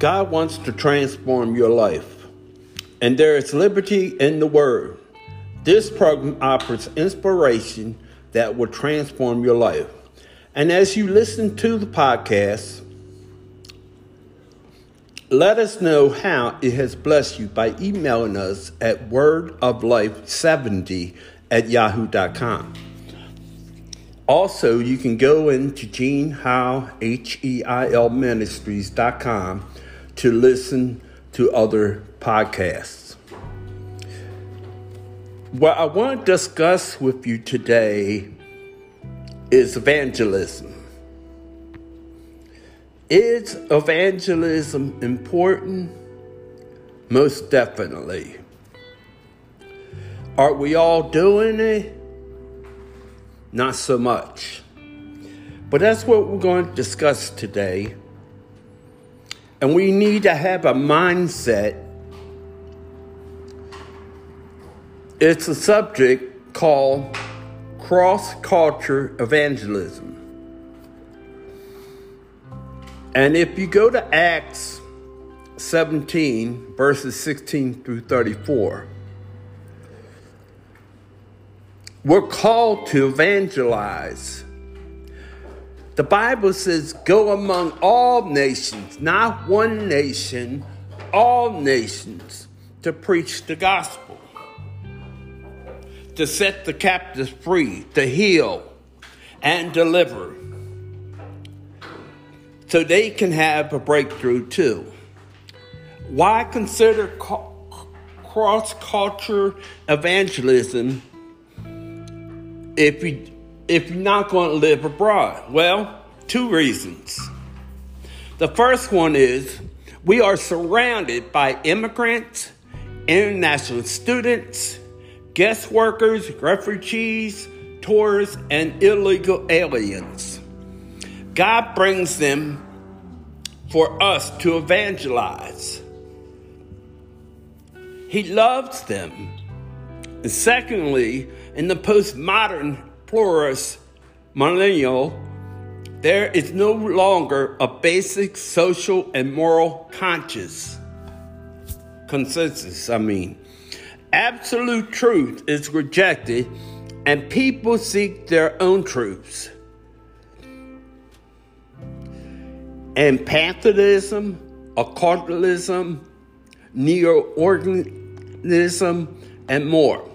God wants to transform your life, and there is liberty in the Word. This program offers inspiration that will transform your life. And as you listen to the podcast, let us know how it has blessed you by emailing us at wordoflife70 at yahoo.com. Also, you can go into Gene Heil, H-E-I-L Ministries.com to listen to other podcasts. What I want to discuss with you today is evangelism. Is evangelism important? Most definitely. Are we all doing it? Not so much. But that's what we're going to discuss today. And we need to have a mindset. It's a subject called cross culture evangelism. And if you go to Acts 17, verses 16 through 34, we're called to evangelize. The Bible says, Go among all nations, not one nation, all nations, to preach the gospel, to set the captives free, to heal and deliver, so they can have a breakthrough too. Why consider cross culture evangelism if you if you're not going to live abroad? Well, two reasons. The first one is we are surrounded by immigrants, international students, guest workers, refugees, tourists, and illegal aliens. God brings them for us to evangelize. He loves them. And secondly, in the postmodern pluralist millennial, there is no longer a basic social and moral conscious consensus. I mean, absolute truth is rejected, and people seek their own truths. And pantheism, occultism, neo-paganism, and more.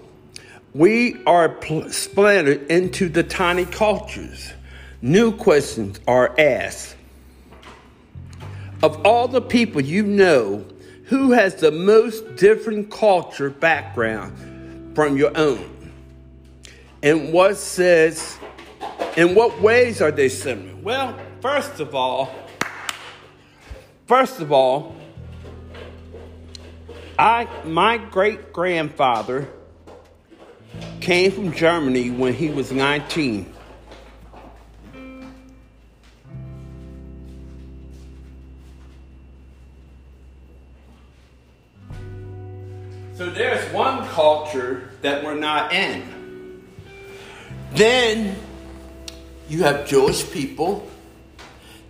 We are splintered into the tiny cultures. New questions are asked. Of all the people you know, who has the most different culture background from your own? And what says, in what ways are they similar? Well, first of all, first of all, I my great grandfather came from Germany when he was 19. So there's one culture that we're not in. Then you have Jewish people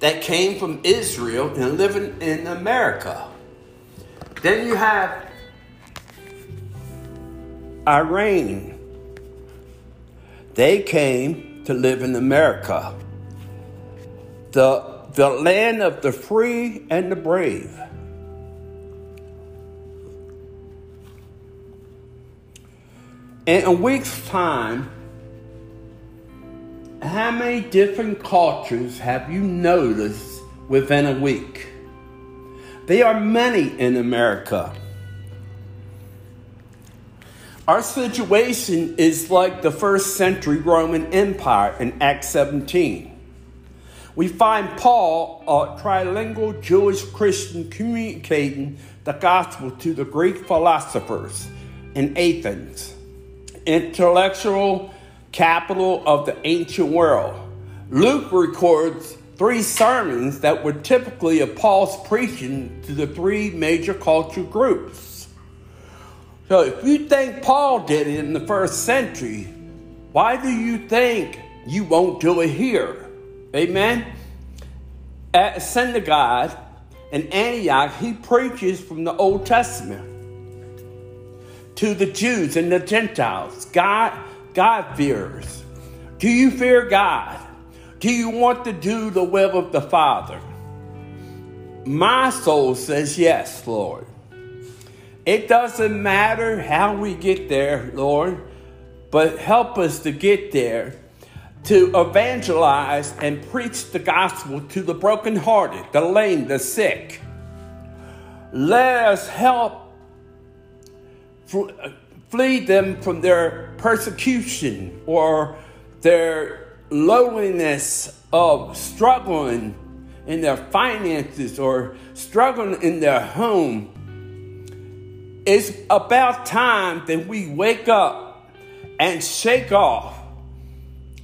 that came from Israel and living in America. Then you have Iran they came to live in America, the, the land of the free and the brave. In a week's time, how many different cultures have you noticed within a week? There are many in America. Our situation is like the first century Roman Empire in Acts 17. We find Paul, a trilingual Jewish Christian, communicating the gospel to the Greek philosophers in Athens, intellectual capital of the ancient world. Luke records three sermons that were typically of Paul's preaching to the three major cultural groups so if you think Paul did it in the first century, why do you think you won't do it here? Amen? At a synagogue, in Antioch, he preaches from the Old Testament to the Jews and the Gentiles. God, God fears. Do you fear God? Do you want to do the will of the Father? My soul says yes, Lord. It doesn't matter how we get there, Lord, but help us to get there to evangelize and preach the gospel to the brokenhearted, the lame, the sick. Let us help flee them from their persecution or their loneliness of struggling in their finances or struggling in their home. It's about time that we wake up and shake off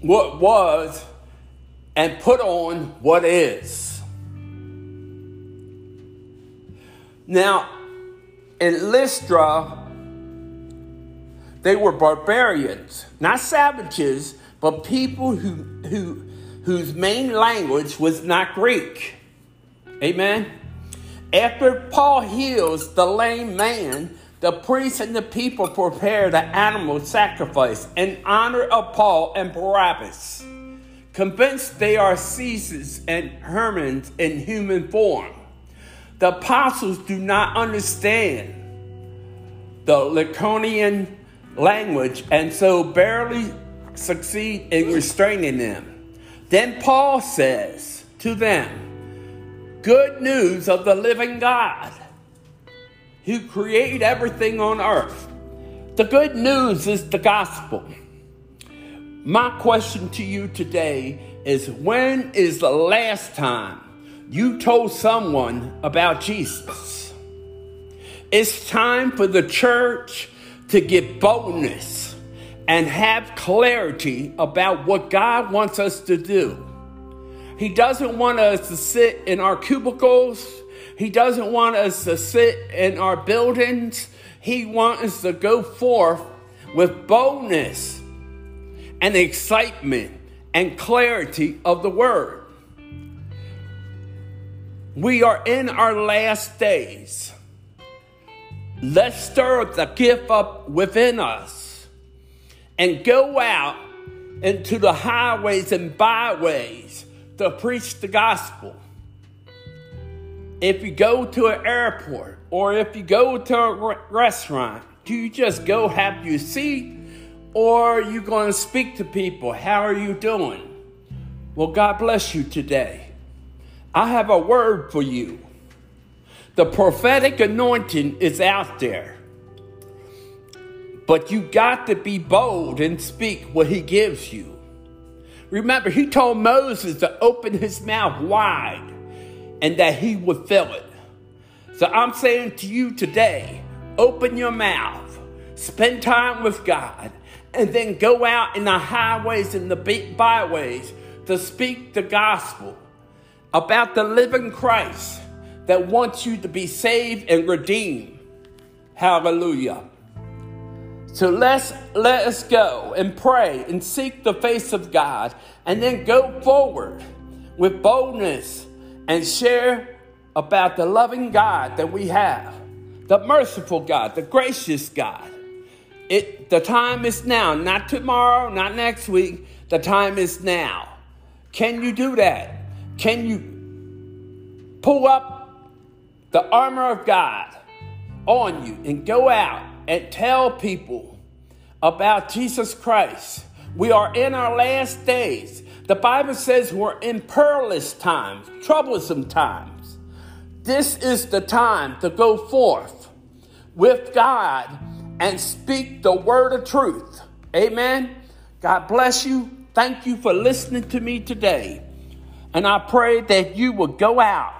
what was and put on what is. Now, in Lystra, they were barbarians, not savages, but people who, who, whose main language was not Greek. Amen. After Paul heals the lame man, the priests and the people prepare the animal sacrifice in honor of Paul and Barnabas, convinced they are Caesars and Hermes in human form. The apostles do not understand the Lycaonian language and so barely succeed in restraining them. Then Paul says to them, Good news of the living God who created everything on earth. The good news is the gospel. My question to you today is when is the last time you told someone about Jesus? It's time for the church to get boldness and have clarity about what God wants us to do. He doesn't want us to sit in our cubicles he doesn't want us to sit in our buildings. He wants us to go forth with boldness and excitement and clarity of the word. We are in our last days. Let's stir the gift up within us and go out into the highways and byways to preach the gospel if you go to an airport or if you go to a restaurant, do you just go have your seat or are you going to speak to people? How are you doing? Well, God bless you today. I have a word for you. The prophetic anointing is out there. But you got to be bold and speak what he gives you. Remember, he told Moses to open his mouth wide and that he would fill it. So I'm saying to you today, open your mouth, spend time with God, and then go out in the highways and the byways to speak the gospel about the living Christ that wants you to be saved and redeemed. Hallelujah. So let's let us go and pray and seek the face of God and then go forward with boldness and share about the loving God that we have, the merciful God, the gracious God. It, the time is now, not tomorrow, not next week. The time is now. Can you do that? Can you pull up the armor of God on you and go out and tell people about Jesus Christ? We are in our last days. The Bible says we're in perilous times, troublesome times. This is the time to go forth with God and speak the word of truth. Amen. God bless you. Thank you for listening to me today. And I pray that you will go out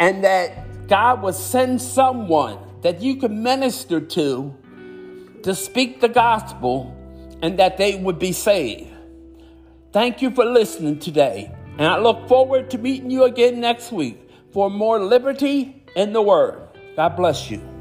and that God will send someone that you could minister to to speak the gospel and that they would be saved. Thank you for listening today, and I look forward to meeting you again next week for more liberty in the Word. God bless you.